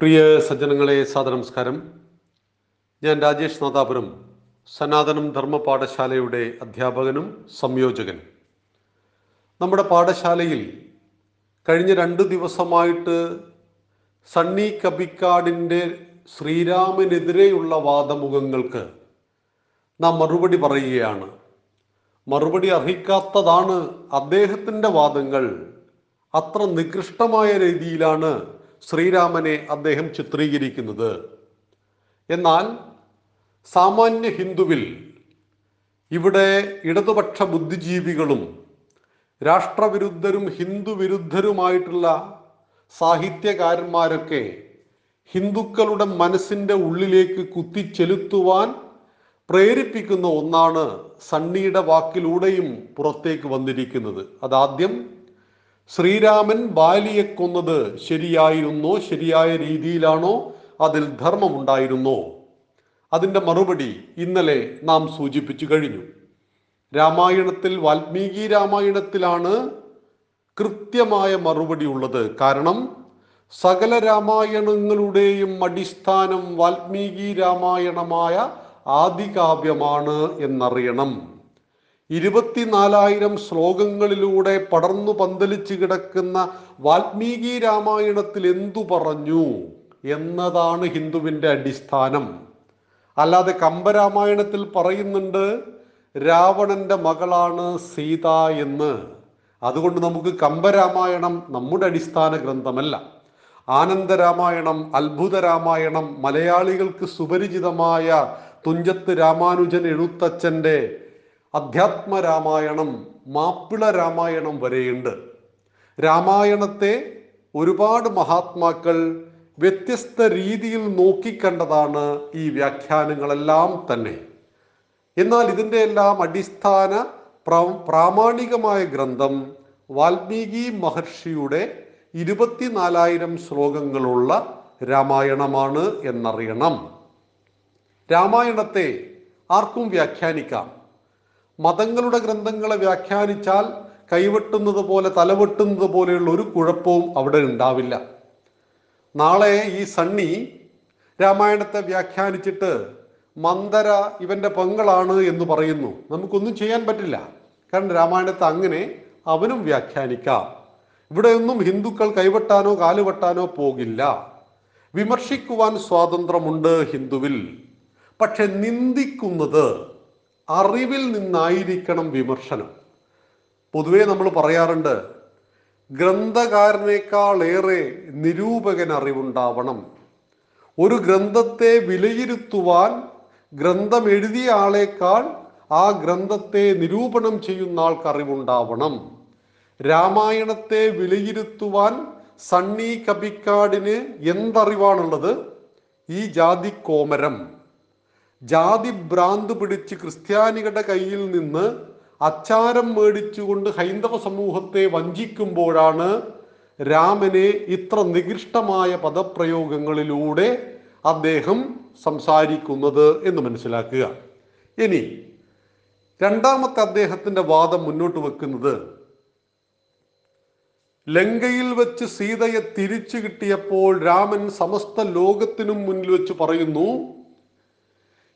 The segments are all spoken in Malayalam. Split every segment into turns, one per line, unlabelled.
പ്രിയ സജ്ജനങ്ങളെ സാദനമസ്കാരം ഞാൻ രാജേഷ് നാദാപുരം സനാതനം ധർമ്മ പാഠശാലയുടെ അധ്യാപകനും സംയോജകനും. നമ്മുടെ പാഠശാലയിൽ കഴിഞ്ഞ രണ്ട് ദിവസമായിട്ട് സണ്ണി കബിക്കാടിന്റെ ശ്രീരാമനെതിരെയുള്ള വാദമുഖങ്ങൾക്ക് നാം മറുപടി പറയുകയാണ്. മറുപടി അർഹിക്കാത്തതാണ് അദ്ദേഹത്തിന്റെ വാദങ്ങൾ. അത്ര നികൃഷ്ടമായ രീതിയിലാണ് ശ്രീരാമനെ അദ്ദേഹം ചിത്രീകരിക്കുന്നത്. എന്നാൽ സാമാന്യ ഹിന്ദുവിൽ ഇവിടെ ഇടതുപക്ഷ ബുദ്ധിജീവികളും രാഷ്ട്രവിരുദ്ധരും ഹിന്ദുവിരുദ്ധരുമായിട്ടുള്ള സാഹിത്യകാരന്മാരൊക്കെ ഹിന്ദുക്കളുടെ മനസ്സിന്റെ ഉള്ളിലേക്ക് കുത്തിച്ചെലുത്തുവാൻ പ്രേരിപ്പിക്കുന്ന ഒന്നാണ് സണ്ണിയുടെ വാക്കിലൂടെയും പുറത്തേക്ക് വന്നിരിക്കുന്നത്. അതാദ്യം ശ്രീരാമൻ ബാലിയെ കൊന്നത് ശരിയായിരുന്നോ? ശരിയായ രീതിയിലാണോ? അതിൽ ധർമ്മമുണ്ടായിരുന്നോ? അതിന്റെ മറുപടി ഇന്നലെ നാം സൂചിപ്പിച്ചു കഴിഞ്ഞു. രാമായണത്തിൽ വാൽമീകി രാമായണത്തിലാണ് കൃത്യമായ മറുപടി ഉള്ളത്. കാരണം സകല രാമായണങ്ങളുടെയും അടിസ്ഥാനം വാൽമീകി രാമായണമായ ആദികാവ്യമാണ് എന്നറിയണം. ഇരുപത്തിനാലായിരം ശ്ലോകങ്ങളിലൂടെ പടർന്നു പന്തലിച്ചു കിടക്കുന്ന വാൽമീകി രാമായണത്തിൽ എന്തു പറഞ്ഞു എന്നതാണ് ഹിന്ദുവിന്റെ അടിസ്ഥാനം. അല്ലാതെ കമ്പരാമായണത്തിൽ പറയുന്നുണ്ട് രാവണന്റെ മകളാണ് സീത എന്ന്. അതുകൊണ്ട് നമുക്ക് കമ്പരാമായണം നമ്മുടെ അടിസ്ഥാന ഗ്രന്ഥമല്ല. ആനന്ദരാമായണം അത്ഭുത രാമായണം മലയാളികൾക്ക് സുപരിചിതമായ തുഞ്ചത്ത് രാമാനുജൻ എഴുത്തച്ഛന്റെ അധ്യാത്മ രാമായണം മാപ്പിള രാമായണം വരെയുണ്ട്. രാമായണത്തെ ഒരുപാട് മഹാത്മാക്കൾ വ്യത്യസ്ത രീതിയിൽ നോക്കിക്കണ്ടതാണ് ഈ വ്യാഖ്യാനങ്ങളെല്ലാം തന്നെ. എന്നാൽ ഇതിന്റെ എല്ലാം അടിസ്ഥാന പ്രാമാണികമായ ഗ്രന്ഥം വാൽമീകി മഹർഷിയുടെ ഇരുപത്തിനാലായിരം ശ്ലോകങ്ങളുള്ള രാമായണമാണ് എന്നറിയണം. രാമായണത്തെ ആർക്കും വ്യാഖ്യാനിക്കാം. മതങ്ങളുടെ ഗ്രന്ഥങ്ങളെ വ്യാഖ്യാനിച്ചാൽ കൈവെട്ടുന്നത് പോലെ തലവെട്ടുന്നത് പോലെയുള്ള ഒരു കുഴപ്പവും അവിടെ ഉണ്ടാവില്ല. നാളെ ഈ സണ്ണി രാമായണത്തെ വ്യാഖ്യാനിച്ചിട്ട് മന്ദര ഇവന്റെ പെങ്ങളാണ് എന്ന് പറയുന്നു. നമുക്കൊന്നും ചെയ്യാൻ പറ്റില്ല. കാരണം രാമായണത്തെ അങ്ങനെ അവനും വ്യാഖ്യാനിക്കാം. ഇവിടെയൊന്നും ഹിന്ദുക്കൾ കൈവെട്ടാനോ കാലുവെട്ടാനോ പോകില്ല. വിമർശിക്കുവാൻ സ്വാതന്ത്ര്യമുണ്ട് ഹിന്ദുവിൽ. പക്ഷെ നിന്ദിക്കുന്നത് അറിവിൽ നിന്നായിരിക്കണം വിമർശനം. പൊതുവേ നമ്മൾ പറയാറുണ്ട് ഗ്രന്ഥകാരനേക്കാളേറെ നിരൂപകൻ അറിവുണ്ടാവണം. ഒരു ഗ്രന്ഥത്തെ വിലയിരുത്തുവാൻ ഗ്രന്ഥം എഴുതിയ ആളേക്കാൾ ആ ഗ്രന്ഥത്തെ നിരൂപണം ചെയ്യുന്ന ആൾക്ക് അറിവുണ്ടാവണം. രാമായണത്തെ വിലയിരുത്തുവാൻ സണ്ണി കബിക്കാടിന് എന്തറിവാണുള്ളത്? ഈ ജാതി കോമരം. ജാതി ഭ്രാന്ത് പിടിച്ച് ക്രിസ്ത്യാനികളുടെ കയ്യിൽ നിന്ന് അച്ചാരം മേടിച്ചുകൊണ്ട് ഹൈന്ദവ സമൂഹത്തെ വഞ്ചിക്കുമ്പോഴാണ് രാമനെ ഇത്ര നികൃഷ്ടമായ പദപ്രയോഗങ്ങളിലൂടെ അദ്ദേഹം സംസാരിക്കുന്നത് എന്ന് മനസ്സിലാക്കുക. ഇനി രണ്ടാമത്തെ അദ്ദേഹത്തിന്റെ വാദം മുന്നോട്ട് വെക്കുന്നത് ലങ്കയിൽ വെച്ച് സീതയെ തിരിച്ചു കിട്ടിയപ്പോൾ രാമൻ സമസ്ത ലോകത്തിനും മുന്നിൽ വെച്ച് പറയുന്നു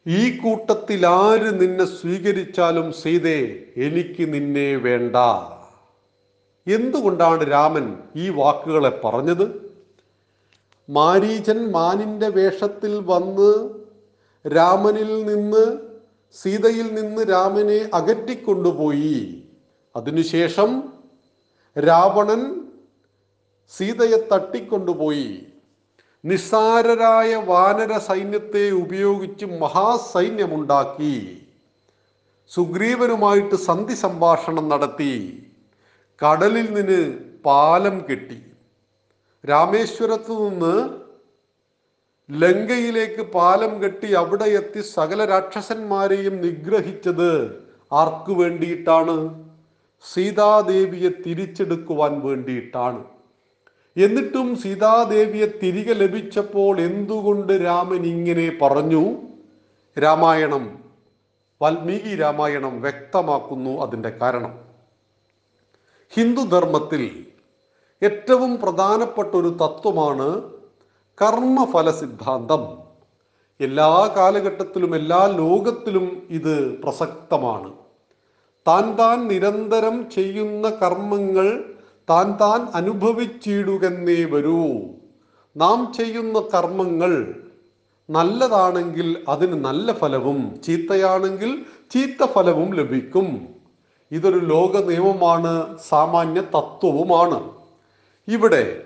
ഈ കൂട്ടത്തിൽ ആര് നിന്നെ സ്വീകരിച്ചാലും സീതേ എനിക്ക് നിന്നെ വേണ്ട. എന്തുകൊണ്ടാണ് രാമൻ ഈ വാക്കുകളെ പറഞ്ഞത്? മാരീചൻ മാനിന്റെ വേഷത്തിൽ വന്ന് രാമനിൽ നിന്ന് സീതയിൽ നിന്ന് രാമനെ അകറ്റിക്കൊണ്ടുപോയി. അതിനുശേഷം രാവണൻ സീതയെ തട്ടിക്കൊണ്ടുപോയി. നിസ്സാരരായ വാനര സൈന്യത്തെ ഉപയോഗിച്ച് മഹാസൈന്യമുണ്ടാക്കി. സുഗ്രീവനുമായിട്ട് സന്ധി സംഭാഷണം നടത്തി. കടലിൽ നിന്ന് പാലം കെട്ടി. രാമേശ്വരത്ത് നിന്ന് ലങ്കയിലേക്ക് പാലം കെട്ടി അവിടെ എത്തി സകല രാക്ഷസന്മാരെയും നിഗ്രഹിച്ചത് ആർക്കു വേണ്ടിയിട്ടാണ്? സീതാദേവിയെ തിരിച്ചെടുക്കുവാൻ വേണ്ടിയിട്ടാണ്. എന്നിട്ടും സീതാദേവിയെ തിരികെ ലഭിച്ചപ്പോൾ എന്തുകൊണ്ട് രാമൻ ഇങ്ങനെ പറഞ്ഞു? രാമായണം വാൽമീകി രാമായണം വ്യക്തമാക്കുന്നു അതിന്റെ കാരണം. ഹിന്ദുധർമ്മത്തിൽ ഏറ്റവും പ്രധാനപ്പെട്ട ഒരു തത്വമാണ് കർമ്മഫല സിദ്ധാന്തം. എല്ലാ കാലഘട്ടത്തിലും എല്ലാ ലോകത്തിലും ഇത് പ്രസക്തമാണ്. താൻ താൻ നിരന്തരം ചെയ്യുന്ന കർമ്മങ്ങൾ താൻ താൻ അനുഭവിച്ചിടുകന്നേ വരൂ. നാം ചെയ്യുന്ന കർമ്മങ്ങൾ നല്ലതാണെങ്കിൽ അതിന് നല്ല ഫലവും ചീത്തയാണെങ്കിൽ ചീത്ത ഫലവും ലഭിക്കും. ഇതൊരു ലോക നിയമമാണ് സാമാന്യ തത്വവുമാണ്. ഇവിടെ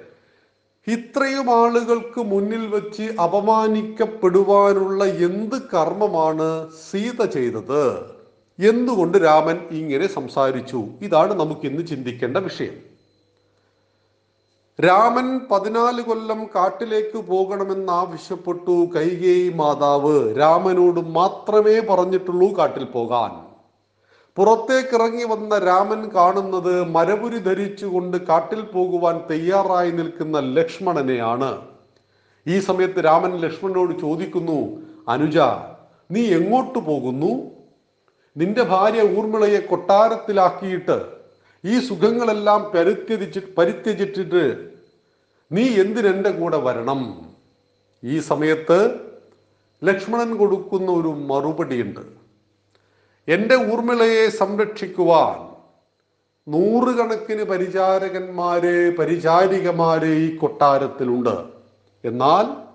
ഇത്രയും ആളുകൾക്ക് മുന്നിൽ വെച്ച് അപമാനിക്കപ്പെടുവാനുള്ള എന്ത് കർമ്മമാണ് സീത ചെയ്തത്? എന്തുകൊണ്ട് രാമൻ ഇങ്ങനെ സംസാരിച്ചു? ഇതാണ് നമുക്ക് ഇന്ന് ചിന്തിക്കേണ്ട വിഷയം. രാമൻ പതിനാല് കൊല്ലം കാട്ടിലേക്ക് പോകണമെന്ന് ആവശ്യപ്പെട്ടു കൈകേയി മാതാവ്. രാമനോട് മാത്രമേ പറഞ്ഞിട്ടുള്ളൂ കാട്ടിൽ പോകാൻ. പുറത്തേക്കിറങ്ങി വന്ന രാമൻ കാണുന്നത് മരപുരി ധരിച്ചുകൊണ്ട് കാട്ടിൽ പോകുവാൻ തയ്യാറായി നിൽക്കുന്ന ലക്ഷ്മണനെയാണ്. ഈ സമയത്ത് രാമൻ ലക്ഷ്മണനോട് ചോദിക്കുന്നു അനുജ നീ എങ്ങോട്ട് പോകുന്നു? നിന്റെ ഭാര്യ ഊർമിളയെ കൊട്ടാരത്തിലാക്കിയിട്ട് ഈ സുഖങ്ങളെല്ലാം പരിത്യജിച്ച് പരിത്യജിച്ചിട്ട് നീ എന്തിനെന്റെ കൂടെ വരണം? ഈ സമയത്ത് ലക്ഷ്മണൻ കൊടുക്കുന്ന ഒരു മറുപടിയുണ്ട്. എന്റെ ഊർമിളയെ സംരക്ഷിക്കുവാൻ നൂറുകണക്കിന് പരിചാരകന്മാരെ പരിചാരികമാരെ ഈ കൊട്ടാരത്തിലുണ്ട്. എന്നാൽ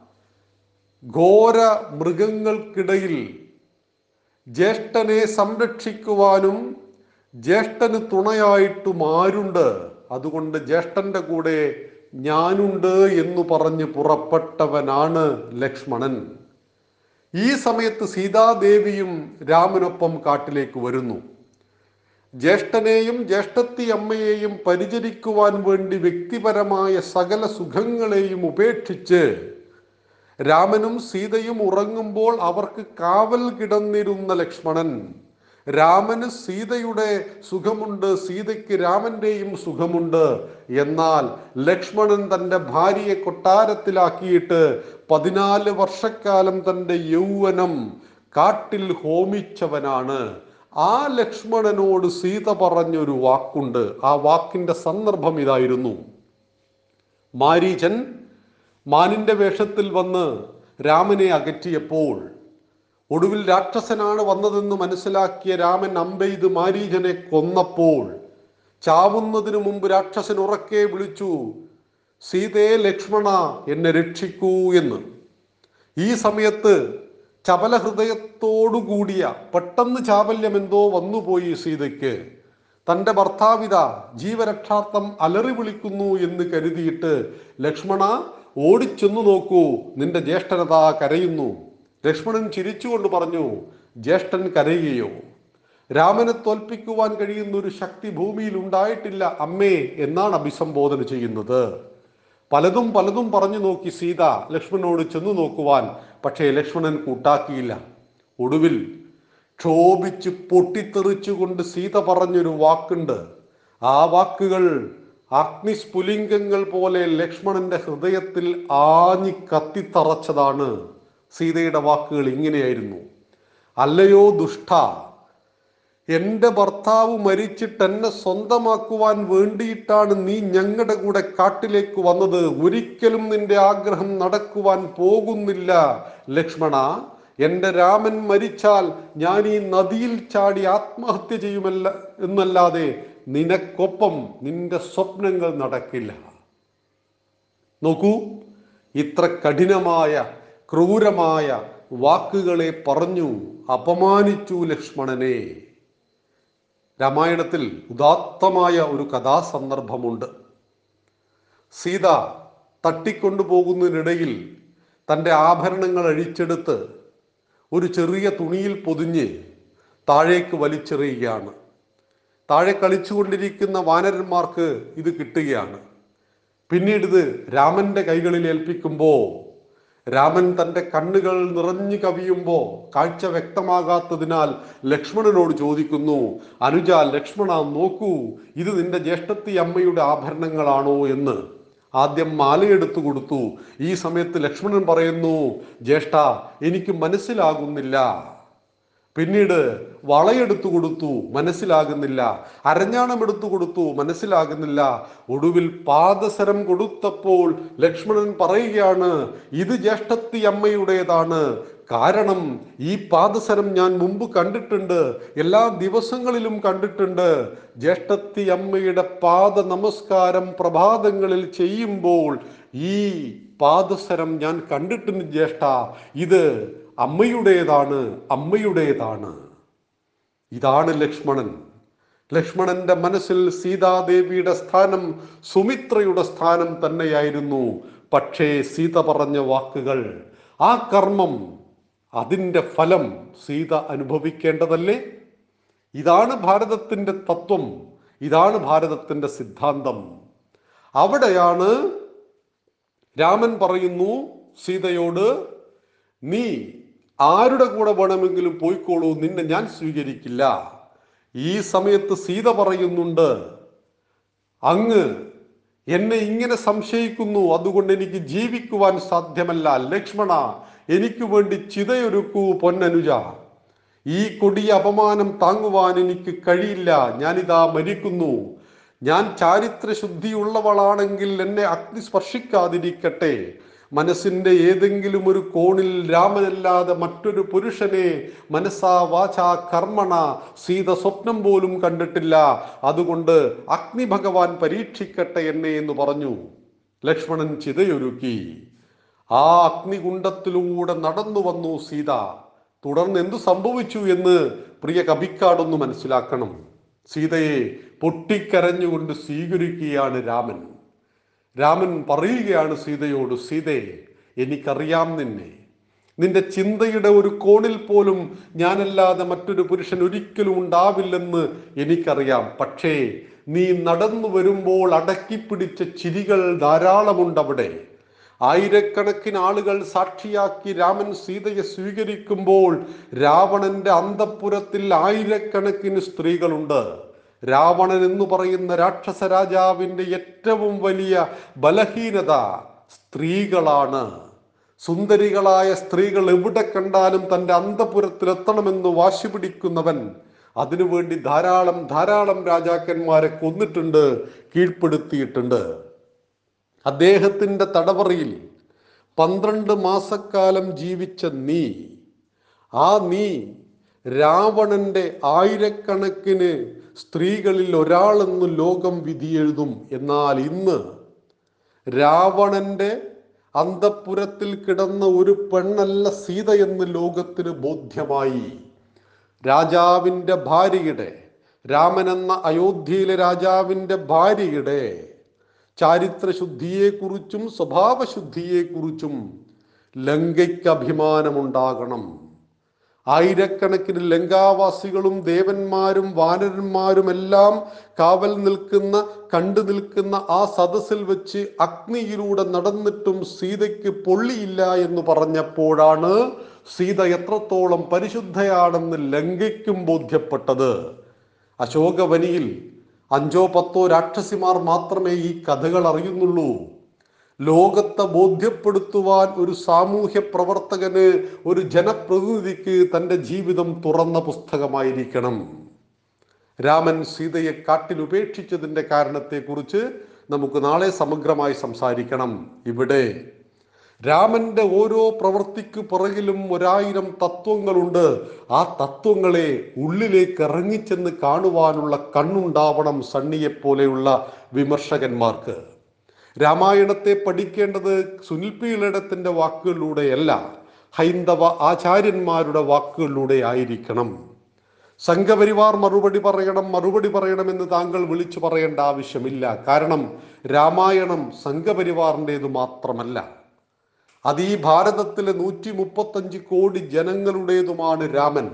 ഘോര മൃഗങ്ങൾക്കിടയിൽ ജ്യേഷ്ഠനെ സംരക്ഷിക്കുവാനും ജ്യേഷ്ഠന് തുണയായിട്ടും ആരുണ്ട്? അതുകൊണ്ട് ജ്യേഷ്ഠന്റെ കൂടെ ഞാനുണ്ട് എന്ന് പറഞ്ഞ് പുറപ്പെട്ടവനാണ് ലക്ഷ്മണൻ. ഈ സമയത്ത് സീതാദേവിയും രാമനൊപ്പം കാട്ടിലേക്ക് വരുന്നു. ജ്യേഷ്ഠനെയും ജ്യേഷ്ഠത്തി അമ്മയെയും പരിചരിക്കുവാൻ വേണ്ടി വ്യക്തിപരമായ സകല സുഖങ്ങളെയും ഉപേക്ഷിച്ച് രാമനും സീതയും ഉറങ്ങുമ്പോൾ അവർക്ക് കാവൽ കിടന്നിരുന്ന ലക്ഷ്മണൻ. രാമന് സീതയുടെ സുഖമുണ്ട് സീതയ്ക്ക് രാമന്റെയും സുഖമുണ്ട്. എന്നാൽ ലക്ഷ്മണൻ തന്റെ ഭാര്യയെ കൊട്ടാരത്തിലാക്കിയിട്ട് പതിനാല് വർഷക്കാലം തന്റെ യൗവനം കാട്ടിൽ ഹോമിച്ചവനാണ്. ആ ലക്ഷ്മണനോട് സീത പറഞ്ഞൊരു വാക്കുണ്ട്. ആ വാക്കിന്റെ സന്ദർഭം ഇതായിരുന്നു. മാരീചൻ മാനിന്റെ വേഷത്തിൽ വന്ന് രാമനെ അകറ്റിയപ്പോൾ ഒടുവിൽ രാക്ഷസനാണ് വന്നതെന്ന് മനസ്സിലാക്കിയ രാമൻ അമ്പെയ്ത് മാരീചനെ കൊന്നപ്പോൾ ചാവുന്നതിനു മുമ്പ് രാക്ഷസൻ ഉറക്കെ വിളിച്ചു സീതേ ലക്ഷ്മണ എന്നെ രക്ഷിക്കൂ എന്ന്. ഈ സമയത്ത് ചപല ഹൃദയത്തോടുകൂടിയ പെട്ടെന്ന് ചാബല്യം എന്തോ വന്നുപോയി സീതയ്ക്ക്. തന്റെ ഭർത്താവിത ജീവരക്ഷാർത്ഥം അലറി വിളിക്കുന്നു എന്ന് കരുതിയിട്ട് ലക്ഷ്മണ ഓടിച്ചെന്നു നോക്കൂ നിന്റെ ജ്യേഷ്ഠനതാ കരയുന്നു. ലക്ഷ്മണൻ ചിരിച്ചുകൊണ്ട് പറഞ്ഞു ജ്യേഷ്ഠൻ കരയുകയോ? രാമനെ തോൽപ്പിക്കുവാൻ കഴിയുന്ന ഒരു ശക്തി ഭൂമിയിൽ ഉണ്ടായിട്ടില്ല അമ്മേ എന്നാണ് അഭിസംബോധന ചെയ്യുന്നത്. പലതും പലതും പറഞ്ഞു നോക്കി സീത ലക്ഷ്മണനോട് ചെന്നു നോക്കുവാൻ പക്ഷേ ലക്ഷ്മണൻ കൂട്ടാക്കിയില്ല. ഒടുവിൽ ക്ഷോഭിച്ച് പൊട്ടിത്തെറിച്ചുകൊണ്ട് സീത പറഞ്ഞൊരു വാക്കുണ്ട്. ആ വാക്കുകൾ അഗ്നിസ്ഫുലിംഗങ്ങൾ പോലെ ലക്ഷ്മണന്റെ ഹൃദയത്തിൽ ആഞ്ഞി കത്തിത്തറച്ചതാണ് സീതയുടെ വാക്കുകൾ ഇങ്ങനെയായിരുന്നു. അല്ലയോ ദുഷ്ട എന്റെ ഭർത്താവ് മരിച്ചിട്ട് എന്നെ സ്വന്തമാക്കുവാൻ വേണ്ടിയിട്ടാണ് നീ ഞങ്ങളുടെ കൂടെ കാട്ടിലേക്ക് വന്നത്. ഒരിക്കലും നിന്റെ ആഗ്രഹം നടക്കുവാൻ പോകുന്നില്ല. ലക്ഷ്മണ എന്റെ രാമൻ മരിച്ചാൽ ഞാൻ ഈ നദിയിൽ ചാടി ആത്മഹത്യ ചെയ്യുമല്ല എന്നല്ലാതെ നിനക്കൊപ്പം നിന്റെ സ്വപ്നങ്ങൾ നടക്കില്ല. നോക്കൂ ഇത്ര കഠിനമായ ക്രൂരമായ വാക്കുകളെ പറഞ്ഞു അപമാനിച്ചു ലക്ഷ്മണനെ. രാമായണത്തിൽ ഉദാത്തമായ ഒരു കഥാസന്ദർഭമുണ്ട്. സീത തട്ടിക്കൊണ്ടുപോകുന്നതിനിടയിൽ തന്റെ ആഭരണങ്ങൾ അഴിച്ചെടുത്ത് ഒരു ചെറിയ തുണിയിൽ പൊതിഞ്ഞ് താഴേക്ക് വലിച്ചെറിയുകയാണ്. താഴെ കളിച്ചുകൊണ്ടിരിക്കുന്ന വാനരന്മാർക്ക് ഇത് കിട്ടുകയാണ്. പിന്നീട് ഇത് രാമന്റെ കൈകളിൽ ഏൽപ്പിക്കുമ്പോൾ രാമൻ തന്റെ കണ്ണുകൾ നിറഞ്ഞു കവിയുമ്പോൾ കാഴ്ച വ്യക്തമാകാത്തതിനാൽ ലക്ഷ്മണനോട് ചോദിക്കുന്നു അനുജ ലക്ഷ്മണ നോക്കൂ ഇത് നിന്റെ ജ്യേഷ്ഠത്തി അമ്മയുടെ ആഭരണങ്ങളാണോ? എന്ന്. ആദ്യം മാലയെടുത്തു കൊടുത്തു. ഈ സമയത്ത് ലക്ഷ്മണൻ പറയുന്നു ജ്യേഷ്ഠ എനിക്ക് മനസ്സിലാകുന്നില്ല. പിന്നീട് വളയെടുത്തു കൊടുത്തു മനസ്സിലാകുന്നില്ല. അരഞ്ഞാണം എടുത്തു കൊടുത്തു മനസ്സിലാകുന്നില്ല. ഒടുവിൽ പാദസരം കൊടുത്തപ്പോൾ ലക്ഷ്മണൻ പറയുകയാണ് ഇത് ജ്യേഷ്ഠത്തി അമ്മയുടേതാണ്. കാരണം ഈ പാദസരം ഞാൻ മുമ്പ് കണ്ടിട്ടുണ്ട് എല്ലാ ദിവസങ്ങളിലും കണ്ടിട്ടുണ്ട്. ജ്യേഷ്ഠത്തി അമ്മയുടെ പാദ നമസ്കാരം പ്രഭാതങ്ങളിൽ ചെയ്യുമ്പോൾ ഈ പാദസരം ഞാൻ കണ്ടിട്ടുണ്ട് ജ്യേഷ്ഠ. ഇത് അമ്മയുടേതാണ് അമ്മയുടേതാണ്. ഇതാണ് ലക്ഷ്മണൻ. ലക്ഷ്മണന്റെ മനസ്സിൽ സീതാദേവിയുടെ സ്ഥാനം സുമിത്രയുടെ സ്ഥാനം തന്നെയായിരുന്നു. പക്ഷേ സീത പറഞ്ഞ വാക്കുകൾ ആ കർമ്മം അതിന്റെ ഫലം സീത അനുഭവിക്കേണ്ടതല്ലേ? ഇതാണ് ഭാരതത്തിന്റെ തത്വം ഇതാണ് ഭാരതത്തിന്റെ സിദ്ധാന്തം. അവിടെയാണ് രാമൻ പറയുന്നു സീതയോട് നീ ആരുടെ കൂടെ വേണമെങ്കിലും പോയിക്കോളൂ നിന്നെ ഞാൻ സ്വീകരിക്കില്ല. ഈ സമയത്ത് സീത പറയുന്നുണ്ട് അങ്ങ് എന്നെ ഇങ്ങനെ സംശയിക്കുന്നു അതുകൊണ്ട് എനിക്ക് ജീവിക്കുവാൻ സാധ്യമല്ല. ലക്ഷ്മണ എനിക്ക് വേണ്ടി ചിതയൊരുക്കൂ പൊന്നനുജ. ഈ കൊടിയ അപമാനം താങ്ങുവാൻ എനിക്ക് കഴിയില്ല. ഞാനിതാ മരിക്കുന്നു. ഞാൻ ചാരിത്ര ശുദ്ധിയുള്ളവളാണെങ്കിൽ എന്നെ അഗ്നി സ്പർശിക്കാതിരിക്കട്ടെ. മനസ്സിന്റെ ഏതെങ്കിലും ഒരു കോണിൽ രാമനല്ലാതെ മറ്റൊരു പുരുഷനെ മനസ്സാ വാചാ കർമ്മണ സീത സ്വപ്നം പോലും കണ്ടിട്ടില്ല. അതുകൊണ്ട് അഗ്നി ഭഗവാൻ പരീക്ഷിക്കട്ടെ എന്നെ എന്ന് പറഞ്ഞു. ലക്ഷ്മണൻ ചിതയൊരുക്കി. ആ അഗ്നികുണ്ഡത്തിലൂടെ നടന്നു വന്നു സീത. തുടർന്ന് എന്തു സംഭവിച്ചു എന്ന് പ്രിയ കവിക്കാടൊന്ന് മനസ്സിലാക്കണം. സീതയെ പൊട്ടിക്കരഞ്ഞുകൊണ്ട് സ്വീകരിക്കുകയാണ് രാമൻ. രാമൻ പറയുകയാണ് സീതയോട് സീതേ എനിക്കറിയാം നിന്നെ. നിന്റെ ചിന്തയുടെ ഒരു കോണിൽ പോലും ഞാനല്ലാതെ മറ്റൊരു പുരുഷൻ ഒരിക്കലും ഉണ്ടാവില്ലെന്ന് എനിക്കറിയാം. പക്ഷേ നീ നടന്നു വരുമ്പോൾ അടക്കിപ്പിടിച്ച ചിരികൾ ധാരാളമുണ്ടവിടെ. ആയിരക്കണക്കിന് ആളുകൾ സാക്ഷിയാക്കി രാമൻ സീതയെ സ്വീകരിക്കുമ്പോൾ രാവണന്റെ അന്തപ്പുരത്തിൽ ആയിരക്കണക്കിന് സ്ത്രീകളുണ്ട്. രാവണൻ എന്ന് പറയുന്ന രാക്ഷസ രാജാവിന്റെ ഏറ്റവും വലിയ ബലഹീനത സ്ത്രീകളാണ്. സുന്ദരികളായ സ്ത്രീകൾ എവിടെ കണ്ടാലും തന്റെ അന്തപുരത്തിലെത്തണമെന്ന് വാശി പിടിക്കുന്നവൻ അതിനുവേണ്ടി ധാരാളം ധാരാളം രാജാക്കന്മാരെ കൊന്നിട്ടുണ്ട് കീഴ്പ്പെടുത്തിയിട്ടുണ്ട്. അദ്ദേഹത്തിന്റെ തടവറയിൽ പന്ത്രണ്ട് മാസക്കാലം ജീവിച്ച നീ ആ നീ രാവണന്റെ ആയിരക്കണക്കിന് സ്ത്രീകളിൽ ഒരാളെന്ന് ലോകം വിധിയെഴുതും. എന്നാൽ ഇന്ന് രാവണന്റെ അന്തപുരത്തിൽ കിടന്ന ഒരു പെണ്ണല്ല സീത എന്ന് ലോകത്തിന് ബോധ്യമായി. രാജാവിന്റെ ഭാര്യയുടെ രാമൻ എന്ന അയോധ്യയിലെ രാജാവിന്റെ ഭാര്യയുടെ ചാരിത്രശുദ്ധിയെക്കുറിച്ചും സ്വഭാവശുദ്ധിയെക്കുറിച്ചും ലങ്കയ്ക്ക് അഭിമാനമുണ്ടാകണം. ആയിരക്കണക്കിന് ലങ്കാവാസികളും ദേവന്മാരും വാനരന്മാരും എല്ലാം കാവൽ നിൽക്കുന്ന കണ്ടു നിൽക്കുന്ന ആ സദസ്സിൽ വെച്ച് അഗ്നിയിലൂടെ നടന്നിട്ടും സീതയ്ക്ക് പൊള്ളിയില്ല എന്ന് പറഞ്ഞപ്പോഴാണ് സീത എത്രത്തോളം പരിശുദ്ധയാണെന്ന് ലങ്കയ്ക്കും ബോധ്യപ്പെട്ടത്. അശോകവനിയിൽ അഞ്ചോ പത്തോ രാക്ഷസിമാർ മാത്രമേ ഈ കഥകൾ അറിയുന്നുള്ളൂ. ലോകത്തെ ബോധ്യപ്പെടുത്തുവാൻ ഒരു സാമൂഹ്യ പ്രവർത്തകന് ഒരു ജനപ്രതിനിധിക്ക് തന്റെ ജീവിതം തുറന്ന പുസ്തകമായിരിക്കണം. രാമൻ സീതയെ കാട്ടിൽ ഉപേക്ഷിച്ചതിന്റെ കാരണത്തെക്കുറിച്ച് നമുക്ക് നാളെ സമഗ്രമായി സംസാരിക്കണം. ഇവിടെ രാമന്റെ ഓരോ പ്രവൃത്തിക്ക് പുറകിലും ഒരായിരം തത്വങ്ങളുണ്ട്. ആ തത്വങ്ങളെ ഉള്ളിലേക്ക് ഇറങ്ങിച്ചെന്ന് കാണുവാനുള്ള കണ്ണുണ്ടാവണം സണ്ണിയെപ്പോലെയുള്ള വിമർശകന്മാർക്ക്. രാമായണത്തെ പഠിക്കേണ്ടത് സുനിൽ പി ഇളയിടത്തിന്റെ വാക്കുകളിലൂടെയല്ല ഹൈന്ദവ ആചാര്യന്മാരുടെ വാക്കുകളിലൂടെ ആയിരിക്കണം സംഘപരിവാർ മറുപടി പറയണം മറുപടി പറയണമെന്ന് താങ്കൾ വിളിച്ചു പറയേണ്ട ആവശ്യമില്ല. കാരണം രാമായണം സംഘപരിവാറിന്റെത് മാത്രമല്ല. അത് ഈ ഭാരതത്തിലെ നൂറ്റി മുപ്പത്തഞ്ച് കോടി ജനങ്ങളുടേതുമാണ് രാമൻ.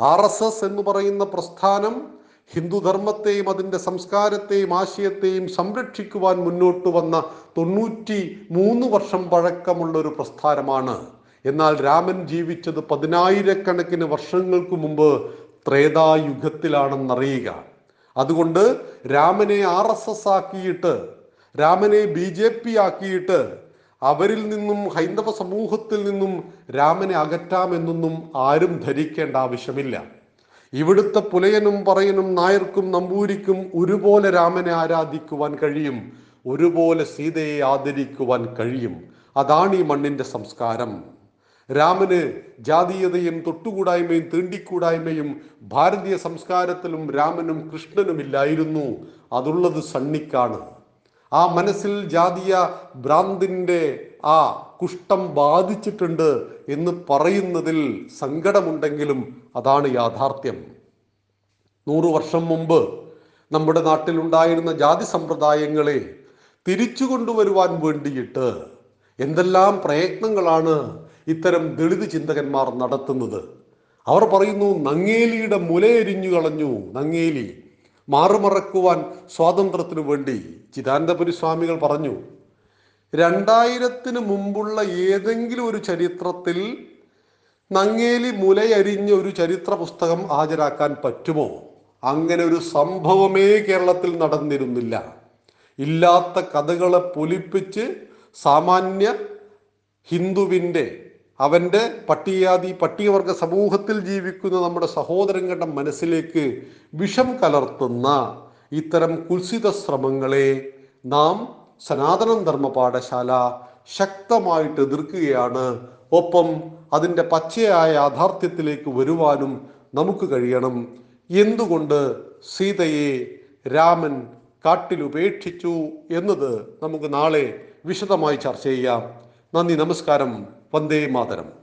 ആർ എസ് എസ് എന്ന് പറയുന്ന പ്രസ്ഥാനം ഹിന്ദുധർമ്മത്തെയും അതിന്റെ സംസ്കാരത്തെയും ആശയത്തെയും സംരക്ഷിക്കുവാൻ മുന്നോട്ട് വന്ന തൊണ്ണൂറ്റി മൂന്ന് വർഷം പഴക്കമുള്ള ഒരു പ്രസ്ഥാനമാണ്. എന്നാൽ രാമൻ ജീവിച്ചത് പതിനായിരക്കണക്കിന് വർഷങ്ങൾക്ക് മുമ്പ് ത്രേതായുഗത്തിലാണെന്നറിയുക. അതുകൊണ്ട് രാമനെ ആർ എസ് എസ് ആക്കിയിട്ട് രാമനെ ബി ജെ പി ആക്കിയിട്ട് അവരിൽ നിന്നും ഹൈന്ദവ സമൂഹത്തിൽ നിന്നും രാമനെ അകറ്റാമെന്നൊന്നും ആരും ധരിക്കേണ്ട ആവശ്യമില്ല. ഇവിടുത്തെ പുലയനും പറയനും നായർക്കും നമ്പൂരിക്കും ഒരുപോലെ രാമനെ ആരാധിക്കുവാൻ കഴിയും. ഒരുപോലെ സീതയെ ആദരിക്കുവാൻ കഴിയും. അതാണ് ഈ മണ്ണിന്റെ സംസ്കാരം. രാമന് ജാതീയതയും തൊട്ടുകൂടായ്മയും തീണ്ടിക്കൂടായ്മയും ഭാരതീയ സംസ്കാരത്തിലും രാമനും കൃഷ്ണനും ഇല്ലായിരുന്നു. അതുള്ളത് സണ്ണിക്കാണ്. ആ മനസ്സിൽ ജാതീയ ഭ്രാന്തിന്റെ ആ കുഷ്ഠം ബാധിച്ചിട്ടുണ്ട് എന്ന് പറയുന്നതിൽ സങ്കടമുണ്ടെങ്കിലും അതാണ് യാഥാർത്ഥ്യം. നൂറു വർഷം മുമ്പ് നമ്മുടെ നാട്ടിലുണ്ടായിരുന്ന ജാതി സമ്പ്രദായങ്ങളെ തിരിച്ചു കൊണ്ടുവരുവാൻ വേണ്ടിയിട്ട് എന്തെല്ലാം പ്രയത്നങ്ങളാണ് ഇത്തരം ദളിത് ചിന്തകന്മാർ നടത്തുന്നത്. അവർ പറയുന്നു നങ്ങേലിയുടെ മുലയെരിഞ്ഞു കളഞ്ഞു നങ്ങേലി. മാറുമറക്കുവാൻ സ്വാതന്ത്ര്യത്തിനു വേണ്ടി ചിദാനന്ദപുരി സ്വാമികൾ പറഞ്ഞു രണ്ടായിരത്തിന് മുമ്പുള്ള ഏതെങ്കിലും ഒരു ചരിത്രത്തിൽ നങ്ങേലി മുലയരിഞ്ഞ ഒരു ചരിത്ര പുസ്തകം ഹാജരാക്കാൻ പറ്റുമോ? അങ്ങനെ ഒരു സംഭവമേ കേരളത്തിൽ നടന്നിരുന്നില്ല. ഇല്ലാത്ത കഥകളെ പൊലിപ്പിച്ച് സാമാന്യ ഹിന്ദുവിന്റെ അവന്റെ പട്ടികാതി പട്ടികവർഗ സമൂഹത്തിൽ ജീവിക്കുന്ന നമ്മുടെ സഹോദരങ്ങളുടെ മനസ്സിലേക്ക് വിഷം കലർത്തുന്ന ഇത്തരം കുൽസിത ശ്രമങ്ങളെ നാം സനാതന ധർമ്മ പാഠശാല ശക്തമായിട്ട് എതിർക്കുകയാണ്. ഒപ്പം അതിന്റെ പച്ചയായ യാഥാർത്ഥ്യത്തിലേക്ക് വരുവാനും നമുക്ക് കഴിയണം. എന്തുകൊണ്ട് സീതയെ രാമൻ കാട്ടിൽ ഉപേക്ഷിച്ചു എന്നത് നമുക്ക് നാളെ വിശദമായി ചർച്ച ചെയ്യാം. നന്ദി നമസ്കാരം. വന്ദേ മാതരം.